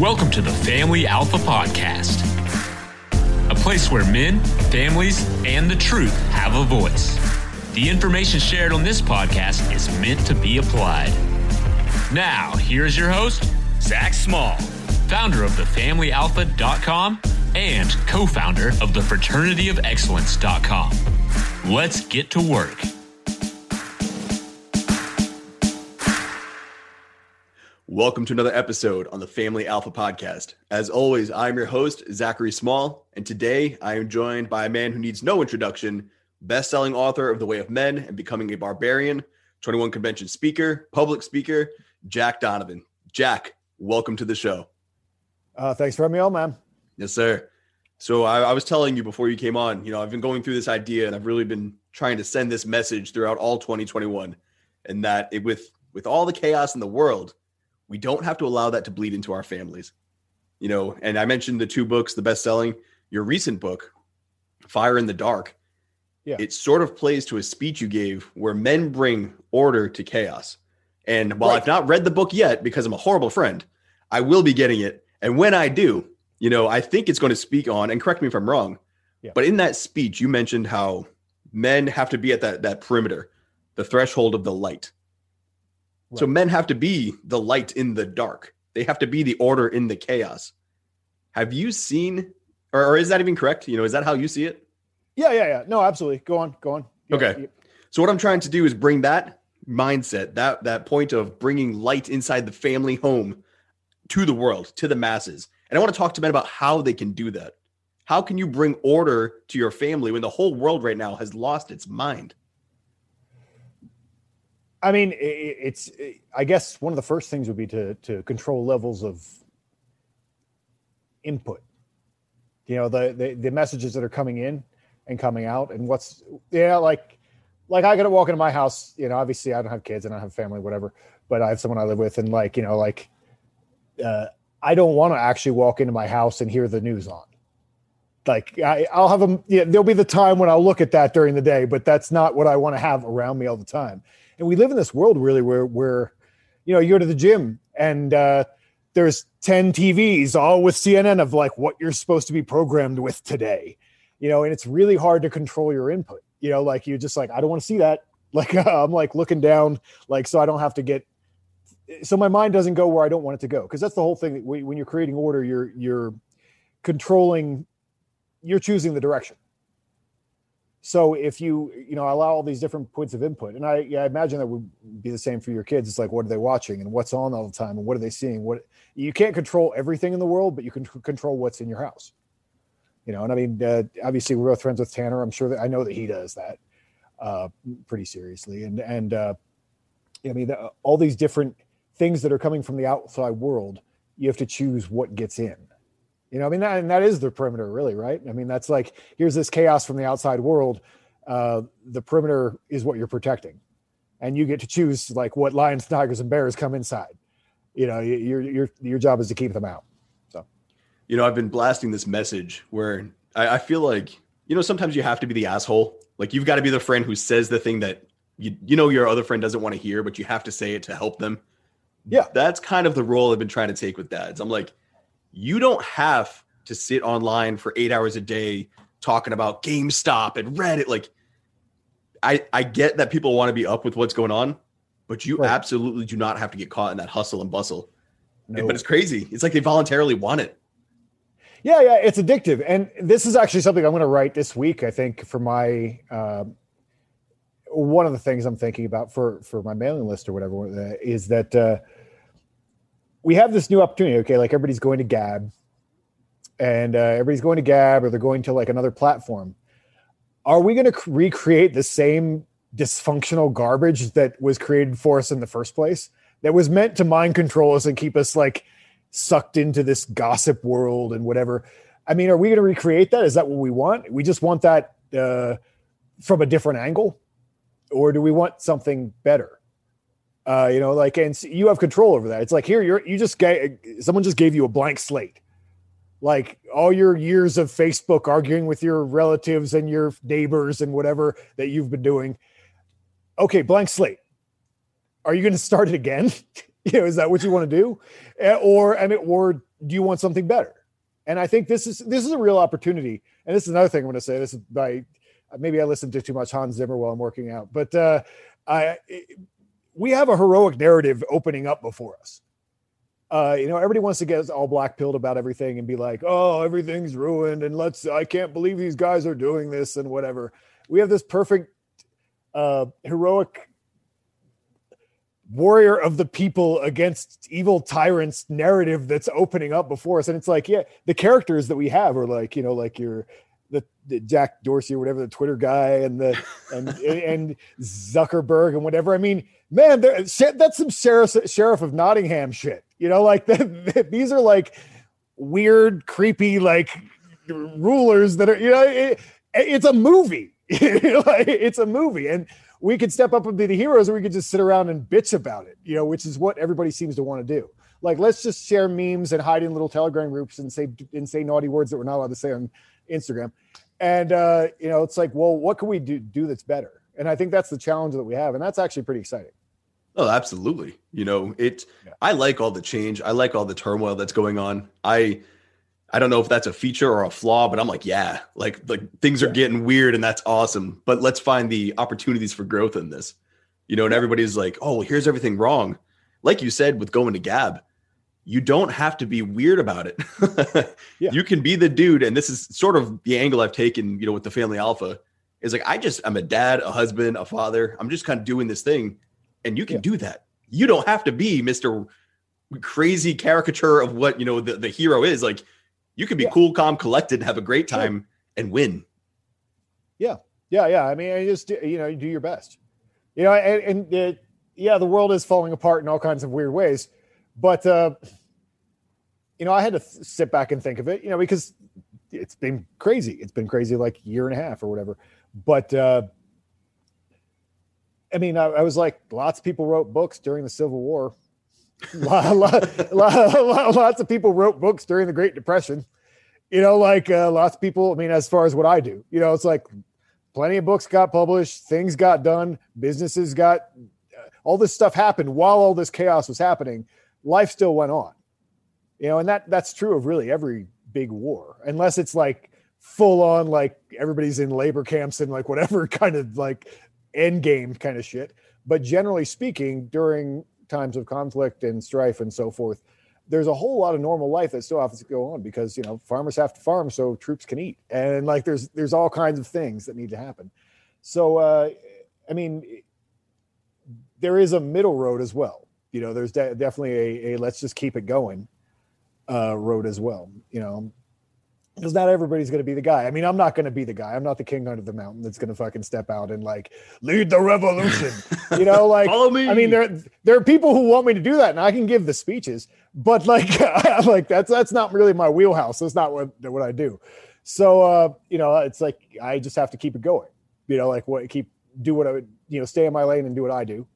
Welcome to the Family Alpha Podcast, a place where men, families, and the truth have a voice. The information shared on this podcast is meant to be applied. Now, here's your host, Zac Small, founder of thefamilyalpha.com and co founder of the fraternityofexcellence.com. Let's get to work. Welcome to another episode on the Family Alpha Podcast. As always, I'm your host, Zachary Small, and today I am joined by a man who needs no introduction, best-selling author of The Way of Men and Becoming a Barbarian, 21 convention speaker, public speaker, Jack Donovan. Jack, welcome to the show. Uh, thanks for having me on, man. Yes, sir. So I, I was telling you before you came on, you know, I've been going through this idea and I've really been trying to send this message throughout all 2021, and that it, with with all the chaos in the world, we don't have to allow that to bleed into our families. You know, and I mentioned the two books, the best selling, your recent book, Fire in the Dark. Yeah. It sort of plays to a speech you gave where men bring order to chaos. And while Right. I've not read the book yet because I'm a horrible friend, I will be getting it. And when I do, you know, I think it's going to speak on, and correct me if I'm wrong, Yeah. but in that speech, you mentioned how men have to be at that, that perimeter, the threshold of the light. So men have to be the light in the dark. They have to be the order in the chaos. Have you seen, or, or is that even correct? You know, is that how you see it? Yeah, yeah, yeah. No, absolutely. Go on, go on. Yeah, Okay. yeah. So what I'm trying to do is bring that mindset, that that point of bringing light inside the family home to the world, to the masses. And I want to talk to men about how they can do that. How can you bring order to your family when the whole world right now has lost its mind? I mean, it's. I guess one of the first things would be to to control levels of input. You know, the the, the messages that are coming in and coming out, and what's yeah, like like I got to walk into my house. You know, obviously I don't have kids and I don't have family, whatever, but I have someone I live with, and like you know, like uh, I don't want to actually walk into my house and hear the news on. Like I, I'll have them. Yeah, there'll be the time when I'll look at that during the day, but that's not what I want to have around me all the time. And we live in this world really where where you know you go to the gym and uh, there's ten TVs all with CNN of like what you're supposed to be programmed with today. You know, and it's really hard to control your input. You know, like you're just like I don't want to see that. Like I'm like looking down, like so I don't have to get so my mind doesn't go where I don't want it to go because that's the whole thing. When when you're creating order, you're you're controlling, you're choosing the direction. So if you you know allow all these different points of input, and I yeah, I imagine that would be the same for your kids. It's like what are they watching and what's on all the time and what are they seeing? What you can't control everything in the world, but you can control what's in your house. You know, and I mean, uh, obviously we're both friends with Tanner. I'm sure that I know that he does that uh, pretty seriously, and and uh, I mean the, all these different things that are coming from the outside world. You have to choose what gets in. You know, I mean, that, and that is the perimeter, really, right? I mean, that's like here's this chaos from the outside world. Uh, the perimeter is what you're protecting, and you get to choose like what lions, tigers, and bears come inside. You know, your your your job is to keep them out. So, you know, I've been blasting this message where I, I feel like, you know, sometimes you have to be the asshole. Like you've got to be the friend who says the thing that you you know your other friend doesn't want to hear, but you have to say it to help them. Yeah. That's kind of the role I've been trying to take with dads. I'm like, you don't have to sit online for eight hours a day talking about GameStop and Reddit. Like, I I get that people want to be up with what's going on, but you Right. absolutely do not have to get caught in that hustle and bustle. No. But it's crazy. It's like they voluntarily want it. Yeah, yeah, it's addictive, and this is actually something I'm going to write this week. I think for my um one of the things I'm thinking about for for my mailing list or whatever uh, is that uh, we have this new opportunity. Okay, like everybody's going to Gab, and uh, everybody's going to Gab, or they're going to like another platform. Are we going to recreate the same dysfunctional garbage that was created for us in the first place? That was meant to mind control us and keep us like sucked into this gossip world and whatever. I mean, are we going to recreate that? Is that what we want? We just want that uh, from a different angle, or do we want something better? Uh, you know, like, and you have control over that. It's like here, you're you just gave someone just gave you a blank slate. Like all your years of Facebook arguing with your relatives and your neighbors and whatever that you've been doing. Okay, blank slate. Are you going to start it again? you know, is that what you want to do? Or I mean, or do you want something better? And I think this is this is a real opportunity. And this is another thing I'm going to say. This is by maybe I listened to too much Hans Zimmer while I'm working out, but uh, I we have a heroic narrative opening up before us. Uh, you know, everybody wants to get all black pilled about everything and be like, "Oh, everything's ruined," and let's. I can't believe these guys are doing this and whatever. We have this perfect, uh, heroic warrior of the people against evil tyrants narrative that's opening up before us, and it's like, yeah, the characters that we have are like, you know, like your the, the, Jack Dorsey or whatever the Twitter guy and the and and Zuckerberg and whatever. I mean, man, that's some sheriff sheriff of Nottingham shit. You know, like the, these are like weird, creepy, like rulers that are. You know, it, it's a movie. it's a movie, and we could step up and be the heroes, or we could just sit around and bitch about it. You know, which is what everybody seems to want to do. Like, let's just share memes and hide in little Telegram groups and say and say naughty words that we're not allowed to say on Instagram. And uh, you know, it's like, well, what can we do do that's better? And I think that's the challenge that we have, and that's actually pretty exciting. Oh, absolutely. You know, it yeah. I like all the change. I like all the turmoil that's going on. I I don't know if that's a feature or a flaw, but I'm like, yeah, like like things are yeah. getting weird and that's awesome. But let's find the opportunities for growth in this. You know, and everybody's like, "Oh, here's everything wrong." Like you said with going to Gab, you don't have to be weird about it. yeah. You can be the dude, and this is sort of the angle I've taken, you know, with the family alpha. Is like I just I'm a dad, a husband, a father. I'm just kind of doing this thing, and you can yeah. do that. You don't have to be Mister crazy caricature of what you know the, the hero is. Like you can be yeah. cool, calm, collected, have a great time, and win. Yeah, yeah, yeah. I mean, I just you know, you do your best. You know, and, and it, yeah, the world is falling apart in all kinds of weird ways but uh, you know, I had to th- sit back and think of it, you know, because it's been crazy. It's been crazy like year and a half or whatever. But uh, I mean, I, I was like, lots of people wrote books during the Civil War. lot, lot, lot, lots of people wrote books during the Great Depression. You know, like uh, lots of people. I mean, as far as what I do, you know, it's like plenty of books got published, things got done, businesses got uh, all this stuff happened while all this chaos was happening life still went on. You know, and that that's true of really every big war, unless it's like full on like everybody's in labor camps and like whatever kind of like end game kind of shit. But generally speaking, during times of conflict and strife and so forth, there's a whole lot of normal life that still has to go on because you know farmers have to farm so troops can eat, and like there's there's all kinds of things that need to happen. So uh, I mean, there is a middle road as well you know, there's de- definitely a, a, let's just keep it going uh, road as well. You know, because not everybody's going to be the guy. I mean, I'm not going to be the guy. I'm not the king under the mountain that's going to fucking step out and like lead the revolution. you know, like follow me. I mean, there there are people who want me to do that, and I can give the speeches, but like, like that's that's not really my wheelhouse. That's not what what I do. So, uh, you know, it's like I just have to keep it going. You know, like what keep do what I would, you know, stay in my lane and do what I do,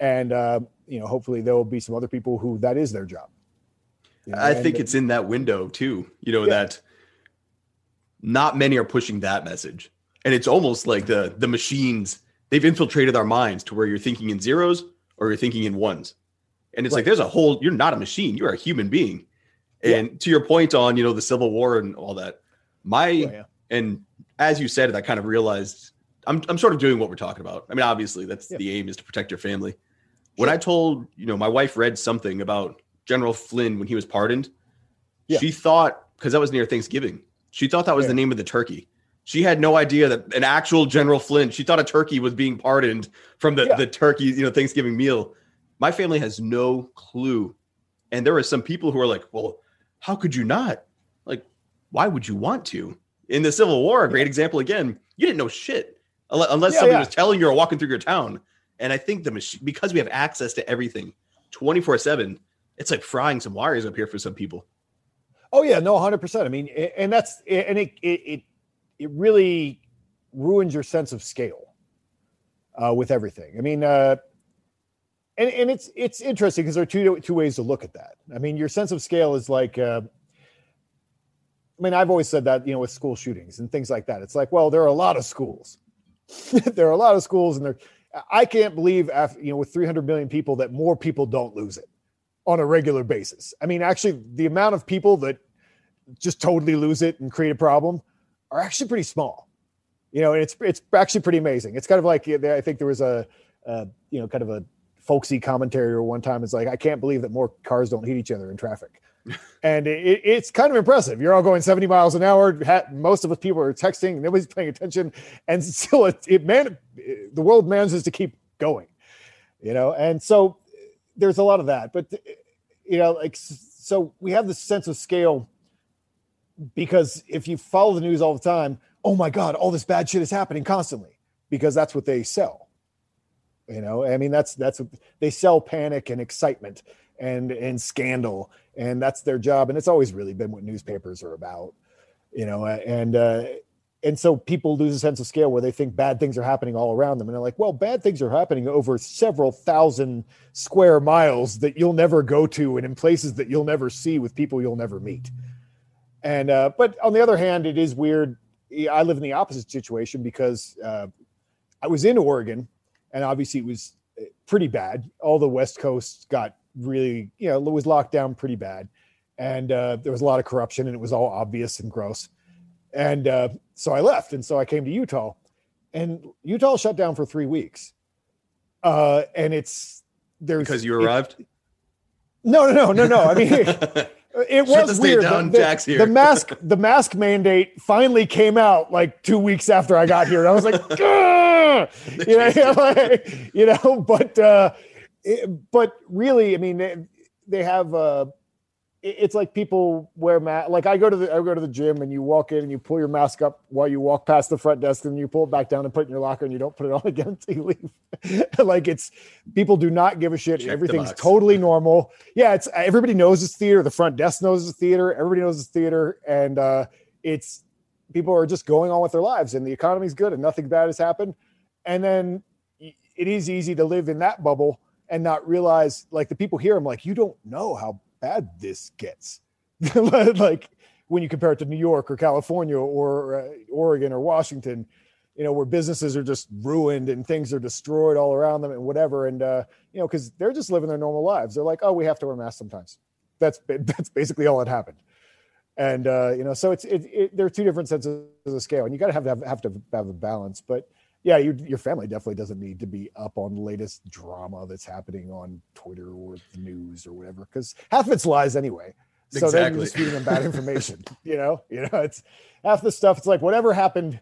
and uh, you know, hopefully there will be some other people who that is their job. You know, I think it's in that window too, you know, yeah. that not many are pushing that message. And it's almost like the the machines, they've infiltrated our minds to where you're thinking in zeros or you're thinking in ones. And it's right. like there's a whole you're not a machine, you're a human being. And yeah. to your point on, you know, the Civil War and all that, my oh, yeah. and as you said it, I kind of realized I'm I'm sort of doing what we're talking about. I mean, obviously that's the aim is to protect your family. When I told, you know, my wife read something about General Flynn when he was pardoned, yeah. she thought, because that was near Thanksgiving, she thought that was yeah. the name of the turkey. She had no idea that an actual General Flynn, she thought a turkey was being pardoned from the, yeah. the turkey, you know, Thanksgiving meal. My family has no clue. And there are some people who are like, well, how could you not? Like, why would you want to? In the Civil War, a great example again, you didn't know shit unless yeah, somebody yeah. was telling you or walking through your town. And I think the machine, because we have access to everything 24 7, it's like frying some wires up here for some people. Oh, yeah, no, 100%. I mean, and that's, and it, it, it really ruins your sense of scale uh, with everything. I mean, uh, and, and it's it's interesting because there are two two ways to look at that. I mean, your sense of scale is like, uh, I mean, I've always said that you know with school shootings and things like that. It's like, well, there are a lot of schools. there are a lot of schools, and they're I can't believe after you know with 300 million people that more people don't lose it. on a regular basis. I mean, actually, the amount of people that just totally lose it and create a problem are actually pretty small. You know, it's it's actually pretty amazing. It's kind of like I think there was a, a you know kind of a folksy commentary or one time. It's like I can't believe that more cars don't hit each other in traffic. And it, it's kind of impressive. You're all going 70 miles an hour. Most of us people are texting. Nobody's paying attention, and still, it, it man, the world manages to keep going. You know, and so there's a lot of that. But you know, like so, we have this sense of scale because if you follow the news all the time, oh my god, all this bad shit is happening constantly because that's what they sell. You know, I mean, that's that's what they sell panic and excitement and and scandal. And that's their job. And it's always really been what newspapers are about you know and uh and so people lose a sense of scale where they think bad things are happening all around them. And they're like well bad things are happening over several thousand square miles that you'll never go to and in places that you'll never see with people you'll never meet. And uh but on the other hand it is weird. I live in the opposite situation because uh i was in oregon and obviously it was pretty bad. All the west coast got really, you know, it was locked down pretty bad. And uh, there was a lot of corruption and it was all obvious and gross. And uh, so I left. And so I came to Utah. And Utah shut down for three weeks. Uh, and it's there's because you arrived. It, no, no, no, no, no. I mean, it was weird. Down, the, the, the, mask, the mask mandate finally came out like two weeks after I got here, and I was like, you know, like, you know, but uh, it, but really, I mean, they, they have. Uh, it's like people wear mask. Like I go to the I go to the gym and you walk in and you pull your mask up while you walk past the front desk and you pull it back down and put it in your locker and you don't put it on again until you leave. like it's people do not give a shit. Check Everything's totally normal. Yeah, it's everybody knows it's theater. The front desk knows it's theater. Everybody knows it's theater, and uh, it's people are just going on with their lives and the economy's good and nothing bad has happened. And then it is easy to live in that bubble and not realize like the people here i'm like you don't know how bad this gets. Like when you compare it to new york or california or uh, oregon or washington you know where businesses are just ruined and things are destroyed all around them and whatever and uh you know because they're just living their normal lives. They're like oh we have to wear masks sometimes. That's that's basically all that happened. And uh you know so it's it, it there are two different senses of scale and you got to have to have, have to have a balance but yeah, you, your family definitely doesn't need to be up on the latest drama that's happening on Twitter or the news or whatever, because half of it's lies anyway. So exactly. they're just feeding them bad information. you know, you know, it's half the stuff. It's like whatever happened,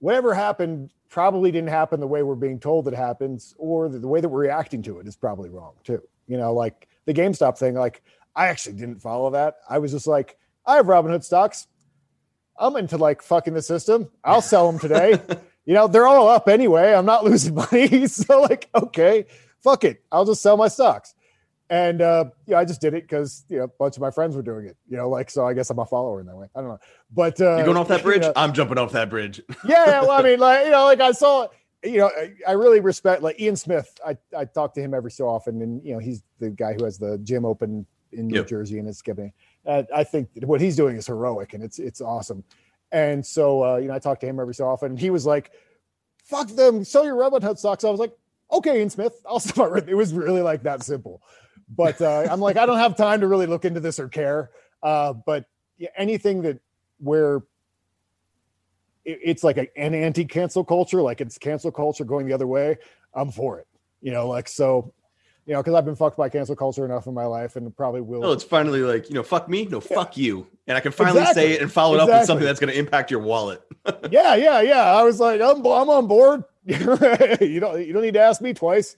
whatever happened probably didn't happen the way we're being told it happens, or the, the way that we're reacting to it is probably wrong too. You know, like the GameStop thing. Like I actually didn't follow that. I was just like, I have Robinhood stocks. I'm into like fucking the system. I'll sell them today. you know, they're all up anyway. I'm not losing money. so like, okay, fuck it. I'll just sell my stocks. And uh, yeah, I just did it because you know a bunch of my friends were doing it. You know, like so. I guess I'm a follower in that way. I don't know, but uh, you going off that bridge? You know, I'm jumping off that bridge. yeah, well, I mean, like you know, like I saw, you know, I, I really respect like Ian Smith. I I talk to him every so often, and you know, he's the guy who has the gym open in New yep. Jersey and it's skipping. Uh, I think what he's doing is heroic, and it's it's awesome. And so, uh, you know, I talked to him every so often. And he was like, fuck them, sell your Robinhood stocks. I was like, okay, Ian Smith, I'll sell It was really like that simple. But uh, I'm like, I don't have time to really look into this or care. Uh, but anything that where it's like a, an anti-cancel culture, like it's cancel culture going the other way, I'm for it. You know, like so you know, because I've been fucked by cancel culture enough in my life, and probably will. No, it's finally like you know, fuck me, no, yeah. fuck you, and I can finally exactly. say it and follow it exactly. up with something that's going to impact your wallet. yeah, yeah, yeah. I was like, I'm, I'm on board. you don't, you don't need to ask me twice.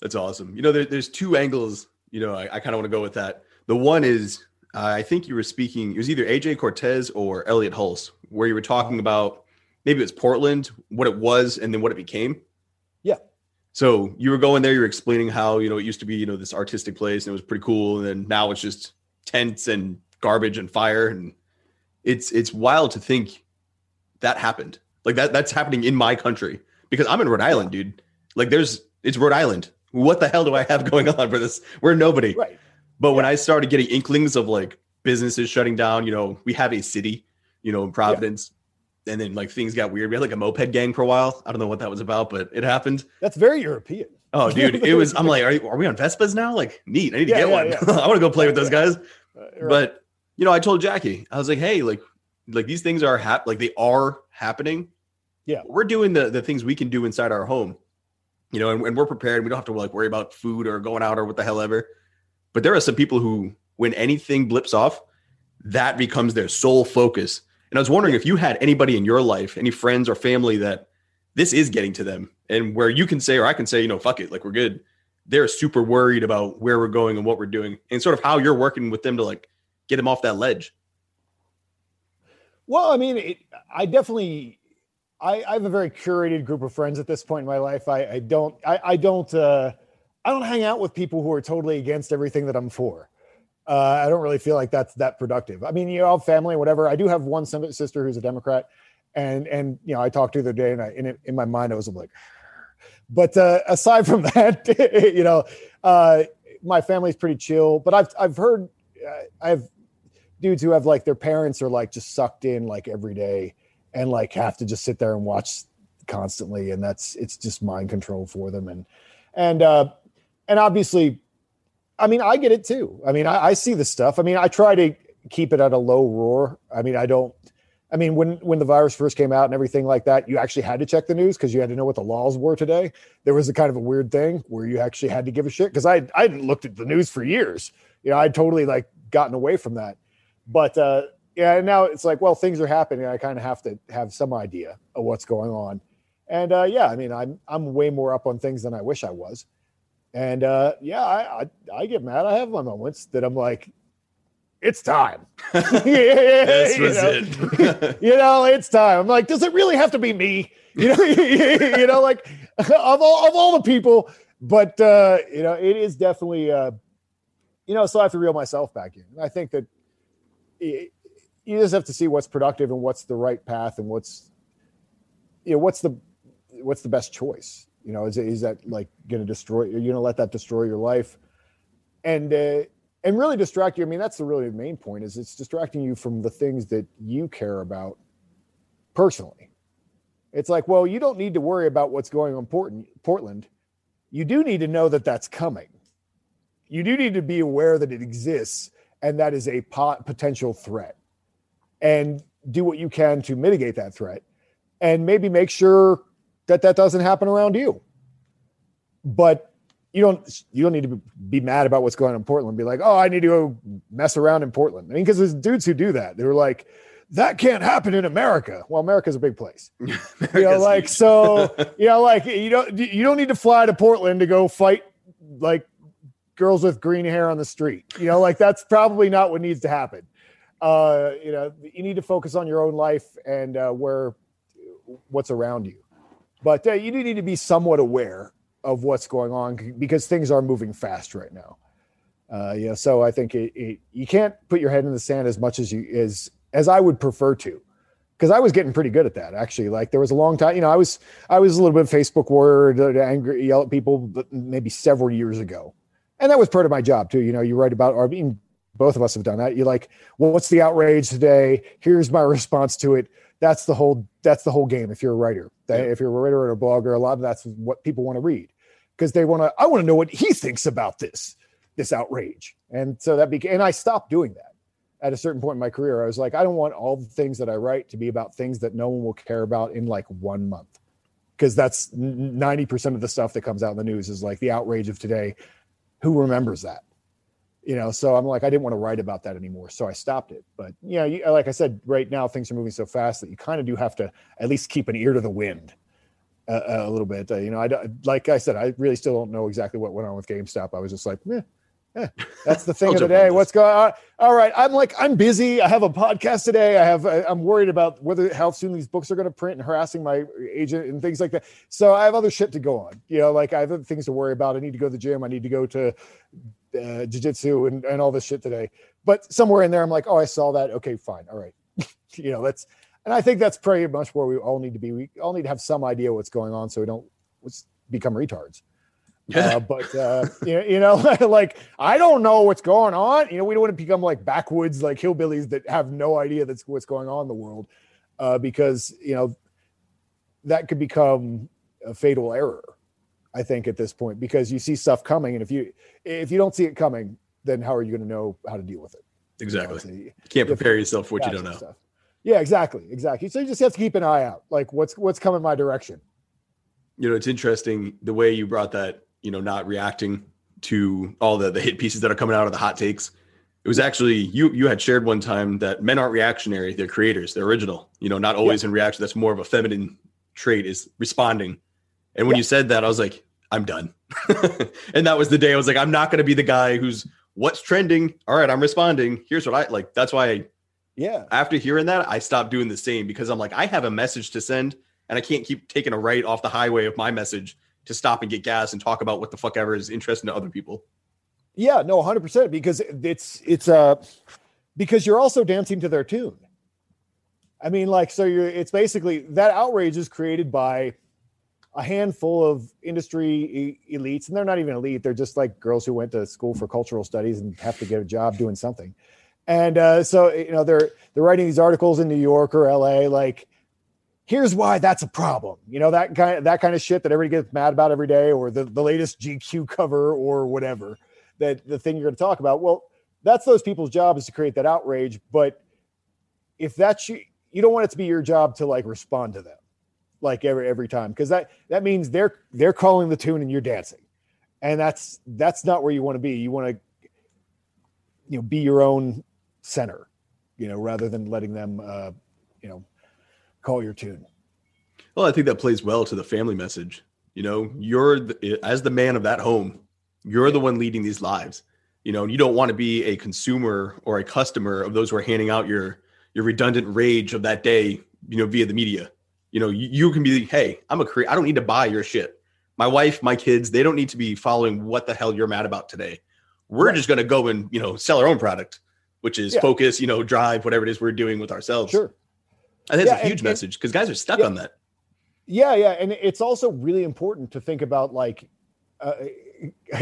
That's awesome. You know, there, there's two angles. You know, I, I kind of want to go with that. The one is, uh, I think you were speaking. It was either AJ Cortez or Elliott Hulse, where you were talking about maybe it's Portland, what it was, and then what it became. So you were going there, you were explaining how, you know, it used to be, you know, this artistic place and it was pretty cool. And then now it's just tents and garbage and fire. And it's it's wild to think that happened. Like that that's happening in my country. Because I'm in Rhode Island, dude. Like there's it's Rhode Island. What the hell do I have going on for this? We're nobody. Right. But yeah. when I started getting inklings of like businesses shutting down, you know, we have a city, you know, in Providence and then like things got weird. We had like a moped gang for a while. I don't know what that was about, but it happened. That's very European. Oh, dude, it was. I'm like, are, you, are we on Vespas now? Like, neat. I need to Yeah, get yeah, one. yeah. I want to go play with those guys. Uh, right. But you know, I told Jackie, I was like, hey, like, like these things are hap- like they are happening. Yeah. we're doing the the things we can do inside our home. You know, and, and we're prepared. We don't have to like worry about food or going out or what the hell ever. But there are some people who, when anything blips off, that becomes their sole focus. And I was wondering if you had anybody in your life, any friends or family that this is getting to them, and where you can say, or I can say, you know, fuck it, like we're good. They're super worried about where we're going and what we're doing, and sort of how you're working with them to like get them off that ledge. Well, I mean, it, I definitely, I, I have a very curated group of friends at this point in my life. I, I don't, I, I don't, uh, I don't hang out with people who are totally against everything that I'm for. Uh, I don't really feel like that's that productive. I mean, you know, family, whatever. I do have one sister who's a Democrat, and and you know, I talked to the other day, and I in it, in my mind, I was like, but uh, aside from that, you know, uh, my family's pretty chill. But I've I've heard, uh, I've dudes who have like their parents are like just sucked in like every day and like have to just sit there and watch constantly and that's it's just mind control for them and and uh and obviously i mean i get it too. I mean i, I see the stuff. I mean i try to keep it at a low roar. I mean i don't i mean when when the virus first came out and everything like that you actually had to check the news because you had to know what the laws were today. There was a kind of a weird thing where you actually had to give a shit because i i hadn't looked at the news for years. You know i'd totally like gotten away from that. But uh yeah now it's like well things are happening. I kind of have to have some idea of what's going on. And uh yeah i mean i'm i'm way more up on things than i wish i was and uh yeah i i, I get mad. I have my moments that i'm like it's time. This You was know? it. you know it's time. I'm like does it really have to be me? You know you know like of all of all the people. But uh you know it is definitely uh you know so i have to reel myself back in. I think that it, you just have to see what's productive and what's the right path and what's you know what's the what's the best choice you know is, is that like going to destroy you're going to let that destroy your life? And uh and really distract you i mean that's the really main point is it's distracting you from the things that you care about personally. It's like well you don't need to worry about what's going on Portland, portland. You do need to know that that's coming. You do need to be aware that it exists and that is a pot, potential threat. And do what you can to mitigate that threat. And maybe make sure that that doesn't happen around you. But you don't you don't need to be mad about what's going on in portland. Be like oh i need to go mess around in portland. I mean because there's dudes who do that. They're like that can't happen in america. Well america's a big place. You know like huge. so you know like you don't you don't need to fly to portland to go fight like girls with green hair on the street. You know like that's probably not what needs to happen. Uh you know you need to focus on your own life and uh where what's around you but uh, you do need to be somewhat aware of what's going on because things are moving fast right now uh know so i think it, it you can't put your head in the sand as much as you as as i would prefer to because I was getting pretty good at that actually. Like there was a long time, you know, I was I was a little bit Facebook word, uh, angry, yell at people, maybe several years ago, and that was part of my job too. You know, you write about, or I mean, both of us have done that. You're like, well, what's the outrage today? Here's my response to it. That's the whole that's the whole game. If you're a writer, Yeah. if you're a writer or a blogger, a lot of that's what people want to read because they want to. I want to know what he thinks about this this outrage, and so that became. And I stopped doing that at a certain point in my career, I was like, I don't want all the things that I write to be about things that no one will care about in like one month. Because that's 90% of the stuff that comes out in the news is like the outrage of today. Who remembers that? You know, so I'm like, I didn't want to write about that anymore. So I stopped it. But, you know, you, like I said, right now things are moving so fast that you kind of do have to at least keep an ear to the wind uh, a little bit. Uh, you know, I like I said, I really still don't know exactly what went on with GameStop. I was just like, eh, eh, that's the thing of the day. What's going on? All right, I'm like I'm busy. I have a podcast today. I have I- I'm worried about whether how soon these books are going to print and harassing my agent and things like that. So I have other shit to go on. You know, like I have other things to worry about. I need to go to the gym. I need to go to uh, jiu-jitsu and, and all this shit today. But somewhere in there, I'm like, oh, I saw that. Okay, fine. All right. you know, that's and I think that's pretty much where we all need to be. We all need to have some idea what's going on so we don't become retards. Uh, but uh, you know, you know, like I don't know what's going on. You know, we don't want to become like backwoods, like hillbillies that have no idea that's what's going on in the world, uh, because you know that could become a fatal error. I think at this point because you see stuff coming, and if you if you don't see it coming, then how are you going to know how to deal with it? Exactly. You, know, you can't prepare yourself for what you don't know. Stuff. Yeah, exactly, exactly. So you just have to keep an eye out, like what's what's coming my direction. You know, it's interesting the way you brought that. You know, not reacting to all the the hit pieces that are coming out of the hot takes. It was actually you you had shared one time that men aren't reactionary; they're creators, they're original. You know, not always yeah. in reaction. That's more of a feminine trait is responding. And when yeah. you said that, I was like, I'm done. and that was the day I was like, I'm not going to be the guy who's what's trending. All right, I'm responding. Here's what I like. That's why I, yeah. After hearing that, I stopped doing the same because I'm like, I have a message to send and I can't keep taking a right off the highway of my message to stop and get gas and talk about what the fuck ever is interesting to other people. Yeah, no, 100% because it's, it's, uh, because you're also dancing to their tune. I mean, like, so you're, it's basically that outrage is created by, a handful of industry elites, and they're not even elite. They're just like girls who went to school for cultural studies and have to get a job doing something. And uh, so, you know, they're they're writing these articles in New York or LA, like, here's why that's a problem. You know, that kind of that kind of shit that everybody gets mad about every day, or the, the latest GQ cover or whatever. That the thing you're going to talk about. Well, that's those people's job is to create that outrage. But if that's you, you don't want it to be your job to like respond to them like every every time because that that means they're they're calling the tune and you're dancing. And that's that's not where you want to be. You want to you know be your own center you know rather than letting them uh you know call your tune. Well i think that plays well to the family message. You know you're the, as the man of that home you're the one leading these lives. You know you don't want to be a consumer or a customer of those who are handing out your your redundant rage of that day you know via the media you know, you, you can be, hey, I'm a creator. I don't need to buy your shit. My wife, my kids, they don't need to be following what the hell you're mad about today. We're right. just going to go and, you know, sell our own product, which is yeah. focus, you know, drive, whatever it is we're doing with ourselves. Sure. I think yeah, a huge and, message because guys are stuck yeah. on that. Yeah. Yeah. And it's also really important to think about like, uh,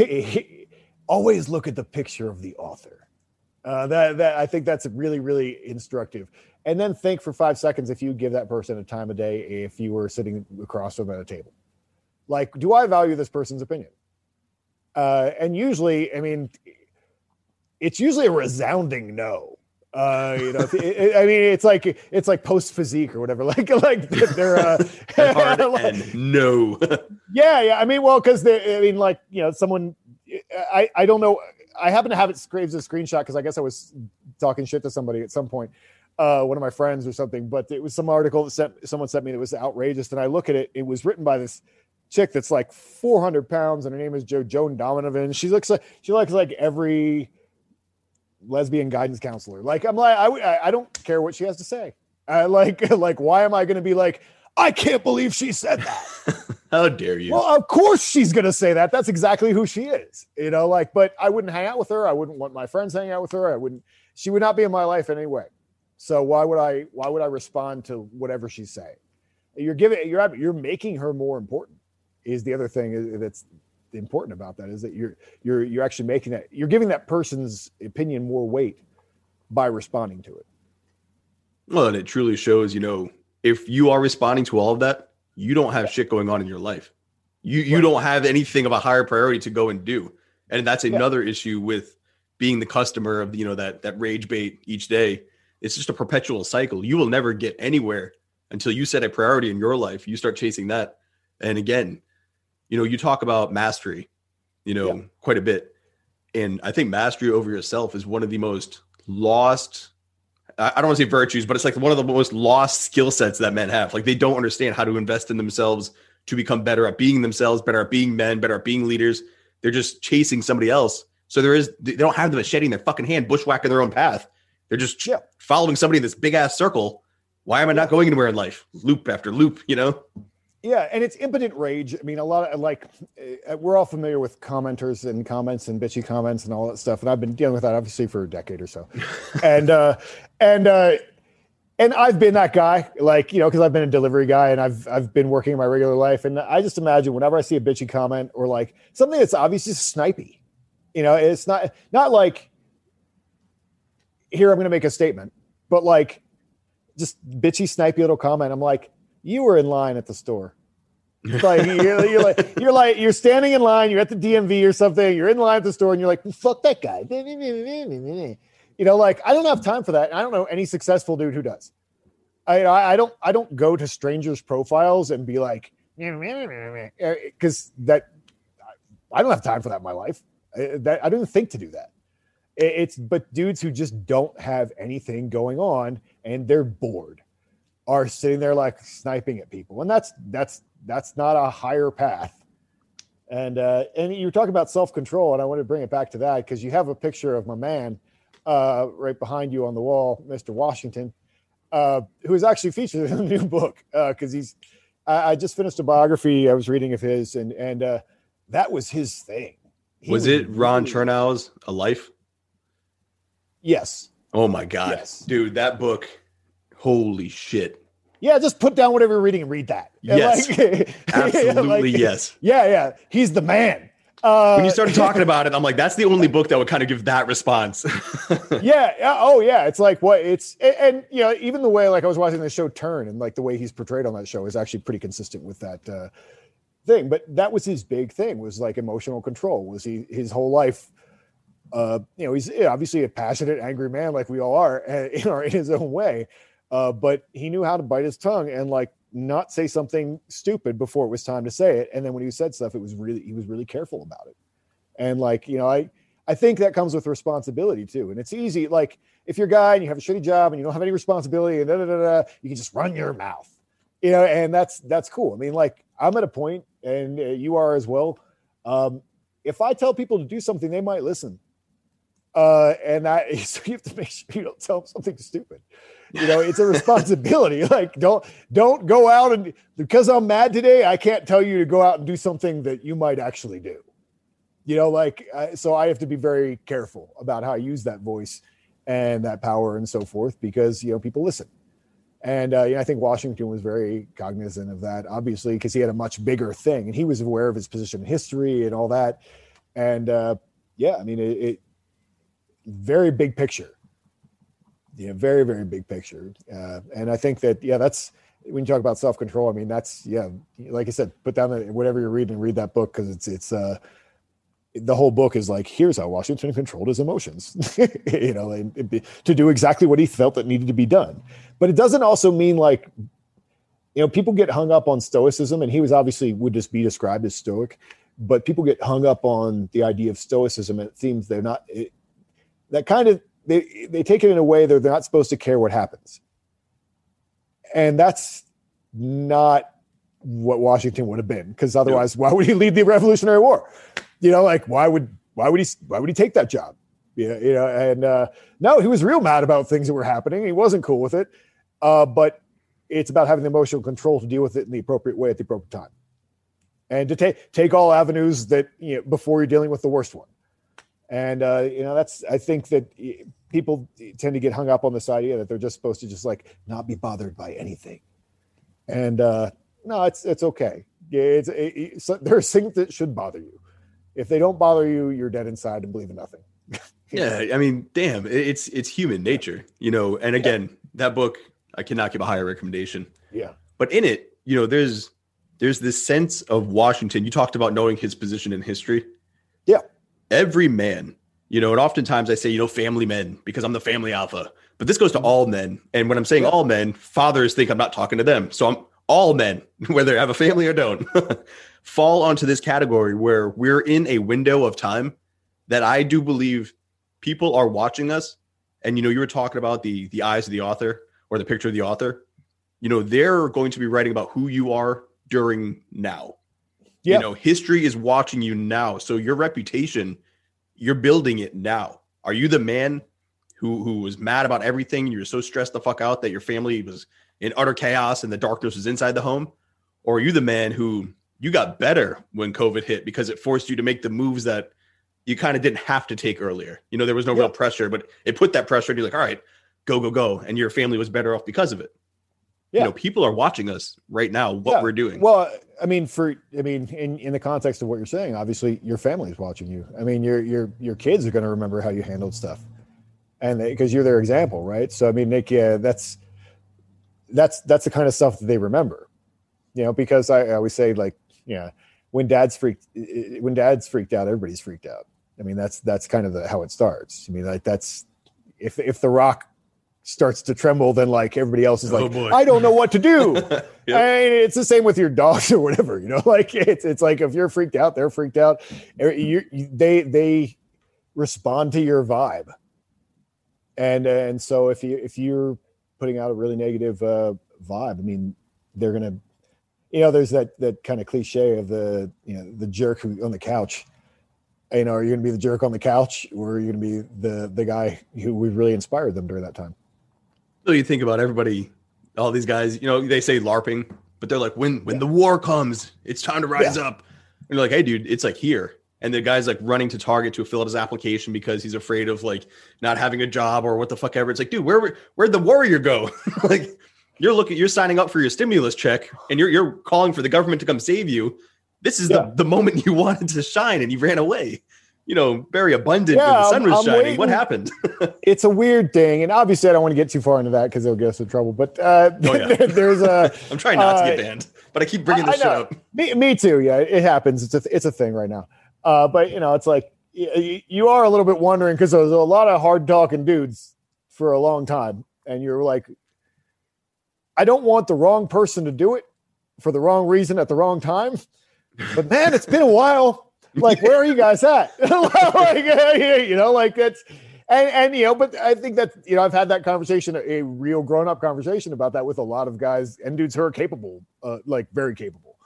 always look at the picture of the author. Uh, that, that I think that's really, really instructive and then think for five seconds if you give that person a time of day if you were sitting across from them at a table. Like, do I value this person's opinion? Uh, and usually, I mean, it's usually a resounding no. Uh, you know, it, it, I mean, it's like it's like post physique or whatever. Like, like they're uh, like, no. yeah, yeah. I mean, well, because they, I mean, like you know, someone. I I don't know. I happen to have it scraped as a screenshot because I guess I was talking shit to somebody at some point uh, one of my friends or something, but it was some article that sent, someone sent me that was outrageous. And I look at it, it was written by this chick that's like 400 pounds, and her name is Joe Joan Donovan. She looks like she looks like every lesbian guidance counselor. Like I'm like I I don't care what she has to say. I like like why am I going to be like I can't believe she said that. How dare you? Well, of course she's going to say that. That's exactly who she is. You know, like, but I wouldn't hang out with her. I wouldn't want my friends hanging out with her. I wouldn't, she would not be in my life anyway. So why would I why would I respond to whatever she's saying? You're giving you're you're making her more important. Is the other thing that's important about that is that you're you're you're actually making that you're giving that person's opinion more weight by responding to it. Well, and it truly shows, you know, if you are responding to all of that, you don't have shit going on in your life. You you right. don't have anything of a higher priority to go and do. And that's another yeah. issue with being the customer of you know that that rage bait each day it's just a perpetual cycle. You will never get anywhere until you set a priority in your life. You start chasing that. And again, you know, you talk about mastery, you know, yeah. quite a bit. And I think mastery over yourself is one of the most lost I don't want to say virtues, but it's like one of the most lost skill sets that men have. Like they don't understand how to invest in themselves to become better at being themselves, better at being men, better at being leaders. They're just chasing somebody else. So there is they don't have the machete in their fucking hand, bushwhacking their own path. They're just yeah. Following somebody in this big ass circle. Why am I not going anywhere in life? Loop after loop, you know? Yeah, and it's impotent rage. I mean, a lot of like uh, we're all familiar with commenters and comments and bitchy comments and all that stuff, and I've been dealing with that obviously for a decade or so. and uh, and uh, and I've been that guy, like you know, because I've been a delivery guy and I've I've been working in my regular life, and I just imagine whenever I see a bitchy comment or like something that's obviously snipey, you know, it's not not like here I'm going to make a statement, but like just bitchy, snipey little comment. I'm like, you were in line at the store. It's like you're, you're like you're like you're standing in line. You're at the DMV or something. You're in line at the store, and you're like, "Fuck that guy." You know, like I don't have time for that. I don't know any successful dude who does. I I don't I don't go to strangers' profiles and be like, eh, because that I don't have time for that in my life. I, that I don't think to do that. It's but dudes who just don't have anything going on and they're bored are sitting there like sniping at people, and that's that's that's not a higher path. And uh, and you were talking about self control, and I want to bring it back to that because you have a picture of my man uh, right behind you on the wall, Mr. Washington, uh, who is actually featured in a new book Uh, because uh, he's. I, I, just finished a biography I was reading of his, and and uh, that was his thing. Was, was, it Ron really, Chernow's A Life? Yes. Oh my god, yes. dude, that book! Holy shit! Yeah, just put down whatever you're reading and read that. Yes, like, absolutely like, yes. Yeah, yeah, he's the man. Uh, when you started talking about it, I'm like, that's the only book that would kind of give that response. yeah. Oh, yeah. It's like what it's, and, and, you know, even the way like I was watching the show Turn and like the way he's portrayed on that show is actually pretty consistent with that uh, thing. But that was his big thing was like emotional control. Was he his whole life? Uh, you know, he's obviously a passionate, angry man like we all are, uh, in, our, in his own way. Uh, but he knew how to bite his tongue and like not say something stupid before it was time to say it. And then when he said stuff, it was really he was really careful about it. And like, you know, I I think that comes with responsibility too. And it's easy, like if you're a guy and you have a shitty job and you don't have any responsibility and da, da, da, da, you can just run your mouth. You know, and that's that's cool. I mean, like I'm at a point, and uh, you are as well. Um, if I tell people to do something, they might listen. Uh, and I, so you have to make sure you don't tell them something stupid. You know, it's a responsibility. like, don't don't go out and because I'm mad today, I can't tell you to go out and do something that you might actually do. You know, like so, I have to be very careful about how I use that voice and that power and so forth because you know people listen. And uh, you know, I think Washington was very cognizant of that, obviously, because he had a much bigger thing and he was aware of his position in history and all that. And uh, yeah, I mean, it, it very big picture yeah, very, very big picture. Uh, and I think that, yeah, that's when you talk about self control. I mean, that's, yeah, like I said, put down the, whatever you're reading, read that book because it's, it's, uh, the whole book is like, here's how Washington controlled his emotions, you know, and, to do exactly what he felt that needed to be done. But it doesn't also mean like, you know, people get hung up on stoicism, and he was obviously would just be described as stoic, but people get hung up on the idea of stoicism, and it seems they're not. It, that kind of they they take it in a way that they're not supposed to care what happens, and that's not what Washington would have been. Because otherwise, why would he lead the Revolutionary War? You know, like why would why would he why would he take that job? Yeah, you know, and uh, no, he was real mad about things that were happening. He wasn't cool with it, uh, but it's about having the emotional control to deal with it in the appropriate way at the appropriate time, and to take take all avenues that you know, before you're dealing with the worst one. And uh, you know, that's I think that people tend to get hung up on this idea that they're just supposed to just like not be bothered by anything. And uh, no, it's it's okay. It's, it, it's there are things that should bother you. If they don't bother you, you're dead inside and believe in nothing. yeah, I mean, damn, it's it's human nature, you know. And again, yeah. that book I cannot give a higher recommendation. Yeah, but in it, you know, there's there's this sense of Washington. You talked about knowing his position in history. Yeah, every man you know, and oftentimes I say, you know, family men because I'm the family alpha. But this goes to mm-hmm. all men. And when I'm saying all men, fathers think I'm not talking to them. So I'm all men, whether I have a family or don't, fall onto this category where we're in a window of time that I do believe people are watching us. And you know, you were talking about the the eyes of the author or the picture of the author. You know, they're going to be writing about who you are during now. Yep. You know, history is watching you now. So your reputation you're building it now. Are you the man who who was mad about everything? You're so stressed the fuck out that your family was in utter chaos and the darkness was inside the home, or are you the man who you got better when COVID hit because it forced you to make the moves that you kind of didn't have to take earlier? You know, there was no real pressure, but it put that pressure, and you're like, all right, go go go, and your family was better off because of it. Yeah. You know, people are watching us right now, what yeah. we're doing. Well, I mean, for I mean, in, in the context of what you're saying, obviously your family is watching you. I mean, your your your kids are going to remember how you handled stuff, and because you're their example, right? So I mean, Nick, yeah, that's that's that's the kind of stuff that they remember. You know, because I, I always say like, yeah, when dad's freaked, when dad's freaked out, everybody's freaked out. I mean, that's that's kind of the, how it starts. I mean, like that's if if the rock starts to tremble, then like everybody else is like, Oh. I don't know what to do. Yep. And it's the same with your dogs or whatever, you know. Like it's it's like if you're freaked out, they're freaked out. Er, You, you, they they respond to your vibe, and and so if you if you're putting out a really negative uh, vibe, I mean, they're gonna, you know, there's that that kind of cliche of the you know the jerk who on the couch. You know, are you gonna be the jerk on the couch, or are you gonna be the the guy who we really inspired them during that time? So you think about everybody, all these guys, you know, they say LARPing, but they're like, when when the war comes, it's time to rise up. And you're like, hey, dude, it's like here. And the guy's like running to Target to fill out his application because he's afraid of like not having a job or what the fuck ever. It's like, dude, where where'd the warrior go? like you're looking, you're signing up for your stimulus check and you're you're calling for the government to come save you. This is Yeah. the, the moment you wanted to shine and you ran away. You know, very abundant when the sun I'm- was I'm shining. What happened? it's a weird thing, and obviously I don't want to get too far into that because it'll get us in trouble. But uh, Oh, yeah. there's a I'm trying not to Uh, get banned, but I keep bringing this shit up. me, me too. Yeah, it happens. It's a it's a thing right now. Uh, but you know, it's like you are a little bit wondering because there's a lot of hard talking dudes for a long time, and you're like, I don't want the wrong person to do it for the wrong reason at the wrong time. But man, it's been a while. Like, where are you guys at? like, you know, like that's and and you know, but I think that you know, I've had that conversation, a real grown up conversation about that with a lot of guys and dudes who are capable, uh, like very capable.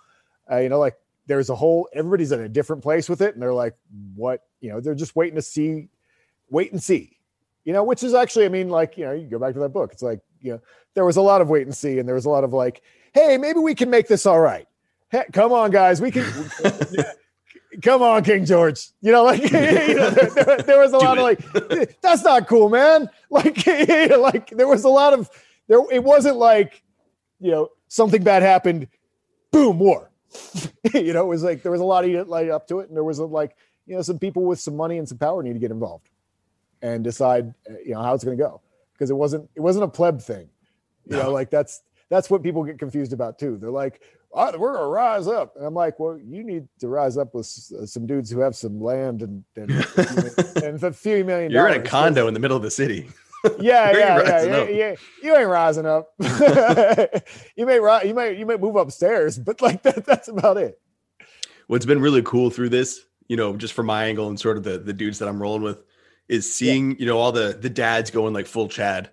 Uh, you know, like there's a whole everybody's in a different place with it, and they're like, what? You know, they're just waiting to see, wait and see. You know, which is actually, I mean, like you know, you go back to that book. It's like you know, there was a lot of wait and see, and there was a lot of like, hey, maybe we can make this all right. Come on, guys, we can. come on, King George. You know, like you know, there, there- there was a lot of like, that's not cool, man. Like, like there was a lot of there. It wasn't like, you know, something bad happened, boom, war. you know, it was like there was a lot of light up to it, and there was a, like, you know, some people with some money and some power need to get involved and decide, uh, you know, how it's going to go because it wasn't it wasn't a pleb thing. You know, like that's that's what people get confused about too. They're like, oh, we're gonna rise up, and I'm like, well, you need to rise up with uh, some dudes who have some land and and, and a few million. You're in a condo in the middle of the city. Yeah, yeah, yeah, yeah, yeah. You ain't rising up. you may ri- you may you may move upstairs, but like that, that's about it. What's been really cool through this, you know, just from my angle and sort of the the dudes that I'm rolling with, is seeing you know all the the dads going like full Chad.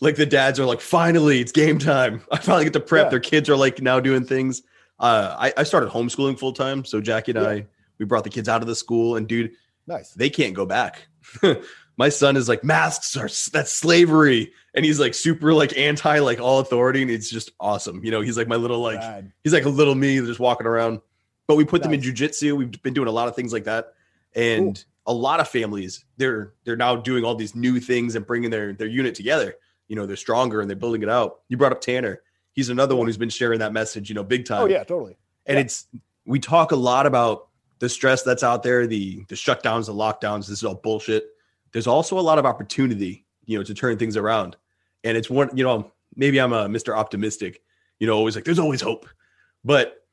Like the dads are like, finally, it's game time. I finally get to prep. Yeah. Their kids are like now doing things. Uh, I, I started homeschooling full time, so Jackie and Yeah. I we brought the kids out of the school, and dude, Nice. they can't go back. My son is like masks are that's slavery, and he's like super like anti like all authority, and it's just awesome. You know, he's like my little like he's like a little me just walking around. But we put them in Nice. jujitsu. We've been doing a lot of things like that, and a lot of families they're they're now doing all these new things and bringing their their unit together. You know, they're stronger and they're building it out. You brought up Tanner. He's another one who's been sharing that message. You know, big time Oh yeah, totally. and Yeah. it's we talk a lot about the stress that's out there the the shutdowns the lockdowns this is all bullshit there's also a lot of opportunity you know to turn things around and it's one you know maybe i'm a mr optimistic you know always like there's always hope but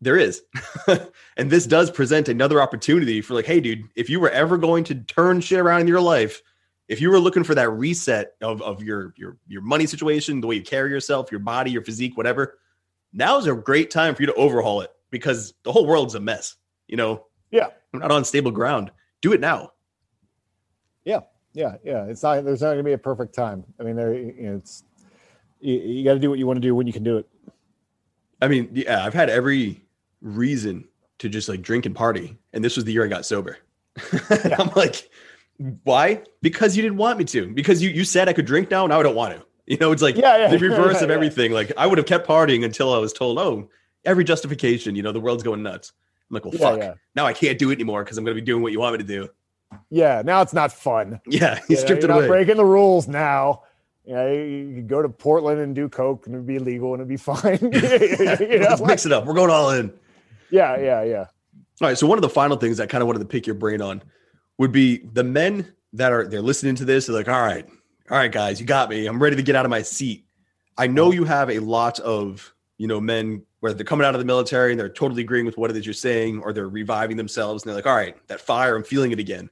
there is and this does present another opportunity for like hey dude if you were ever going to turn shit around in your life if you were looking for that reset of, of your your your money situation the way you carry yourself your body your physique whatever now is a great time for you to overhaul it because the whole world's a mess. You know, Yeah. we're not on stable ground. Do it now. Yeah, yeah. Yeah. It's not. There's not going to be a perfect time. I mean, there. You know, it's you, you got to do what you want to do when you can do it. I mean, yeah, I've had every reason to just like drink and party, and this was the year I got sober. I'm like, why? Because you didn't want me to. Because you you said I could drink now, now I don't want to. You know, it's like Yeah, yeah, the reverse of everything. Like I would have kept partying until I was told, oh, every justification. You know, the world's going nuts. I'm like, well, fuck. yeah. Now I can't do it anymore because I'm going to be doing what you want me to do. Yeah. Now it's not fun. Yeah, he You know, stripped you're it not away. breaking the rules now. You, know, you, you could go to Portland and do coke and it'd be legal and it'd be fine. you know, Let's mix it up. We're going all in. yeah, yeah, yeah. All right. So one of the final things I kind of wanted to pick your brain on would be the men that are they're listening to this. They're like, all right, all right, guys, you got me. I'm ready to get out of my seat. I know you have a lot of you know men where they're coming out of the military and they're totally agreeing with what it is you're saying, or they're reviving themselves and they're like, all right, that fire, I'm feeling it again.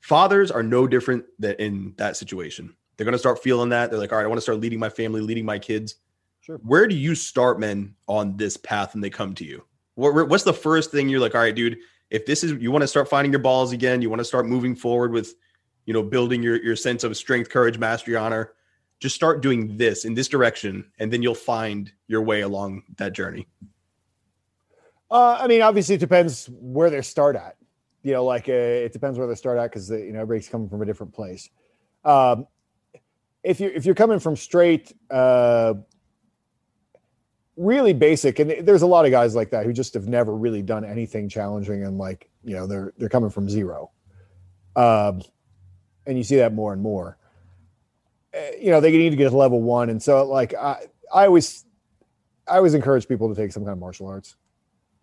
Fathers are no different than in that situation. They're going to start feeling that. They're like, all right, I want to start leading my family, leading my kids. Sure. Where do you start men on this path when they come to you? What, what's the first thing you're like, all right, dude, if this is, you want to start finding your balls again, you want to start moving forward with, you know, building your, your sense of strength, courage, mastery, honor, just start doing this in this direction. And then you'll find your way along that journey. Uh, I mean, obviously it depends where they start at. You know, like uh, it depends where they start at because you know everybody's coming from a different place. Um, if you if you're coming from straight, uh, really basic, and there's a lot of guys like that who just have never really done anything challenging, and like you know they're they're coming from zero, um, and you see that more and more. Uh, you know they need to get to level one, and so like I I always I always encourage people to take some kind of martial arts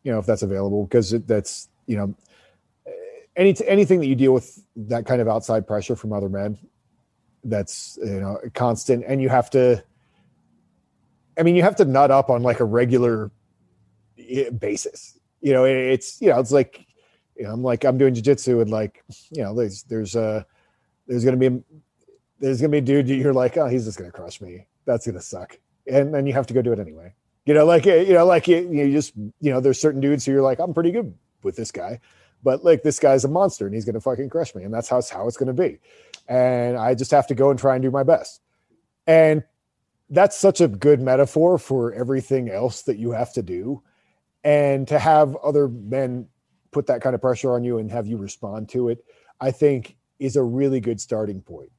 you know if that's available because that's you know any anything that you deal with that kind of outside pressure from other men that's you know constant and you have to i mean you have to nut up on like a regular eh, basis. You know it's you know it's like you know i'm like i'm doing jiu-jitsu and like you know there's there's uh there's gonna be there's gonna be a dude you're like oh he's just gonna crush me. That's gonna suck. And then you have to go do it anyway. You know, like you know, like you, you just you know, there's certain dudes who you're like, I'm pretty good with this guy, but like this guy's a monster and he's gonna fucking crush me, and that's how how it's gonna be, and I just have to go and try and do my best, and that's such a good metaphor for everything else that you have to do, and to have other men put that kind of pressure on you and have you respond to it, I think is a really good starting point.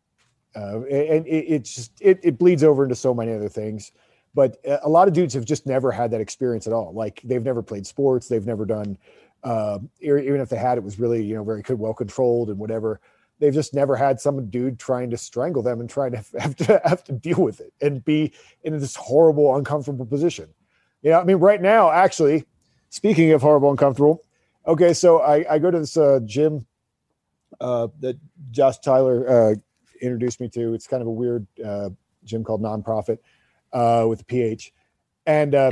Uh, and it, it just it, it bleeds over into so many other things but a lot of dudes have just never had that experience at all. Like they've never played sports, they've never done, uh, even if they had, it was really you know very well controlled and whatever. They've just never had some dude trying to strangle them and trying to have to have to deal with it and be in this horrible, uncomfortable position. You know, I mean, right now, actually, speaking of horrible, uncomfortable. Okay, so I, I go to this uh, gym uh, that Josh Tyler uh, introduced me to. It's kind of a weird uh, gym called Nonprofit uh, with a PH, and uh,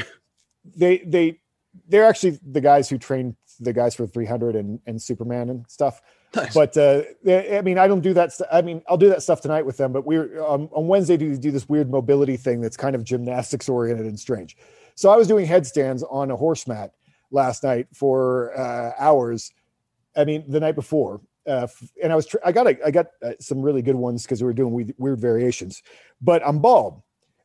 they they they're actually the guys who trained the guys for 300 and, and Superman and stuff. Nice. But uh, I mean, I don't do that. St- I mean, I'll do that stuff tonight with them. But we're um, on Wednesday do do this weird mobility thing that's kind of gymnastics oriented and strange. So I was doing headstands on a horse mat last night for uh, hours. I mean, the night before, uh, and I was tr- I got a, I got uh, some really good ones because we were doing weird, weird variations. But I'm bald,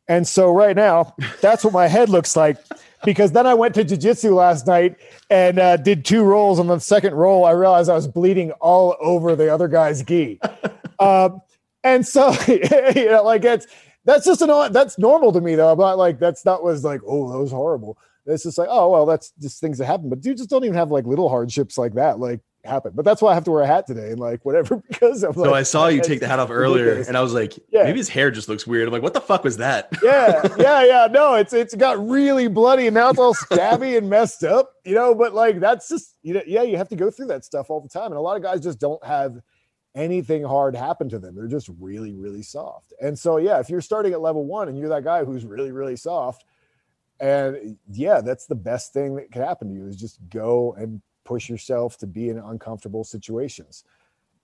and so right now, that's what my head looks like. Because then I went to jujitsu last night and uh, did two rolls. On the second roll, I realized I was bleeding all over the other guy's gi. Um, and so, you know, like it's that's just an that's normal to me though. I'm not like that's not was like oh that was horrible. It's just like oh well that's just things that happen. But dude, just don't even have like little hardships like that. Like happen. But that's why I have to wear a hat today and like whatever because I'm so like, I saw you take the hat off earlier and I was like, yeah. maybe his hair just looks weird. I'm like, what the fuck was that? yeah, yeah, yeah. No, it's it's got really bloody and now it's all scabby and messed up, you know. But like that's just you know, yeah, you have to go through that stuff all the time. And a lot of guys just don't have anything hard happen to them. They're just really, really soft. And so yeah, if you're starting at level one and you're that guy who's really, really soft, and yeah, that's the best thing that could happen to you is just go and push yourself to be in uncomfortable situations.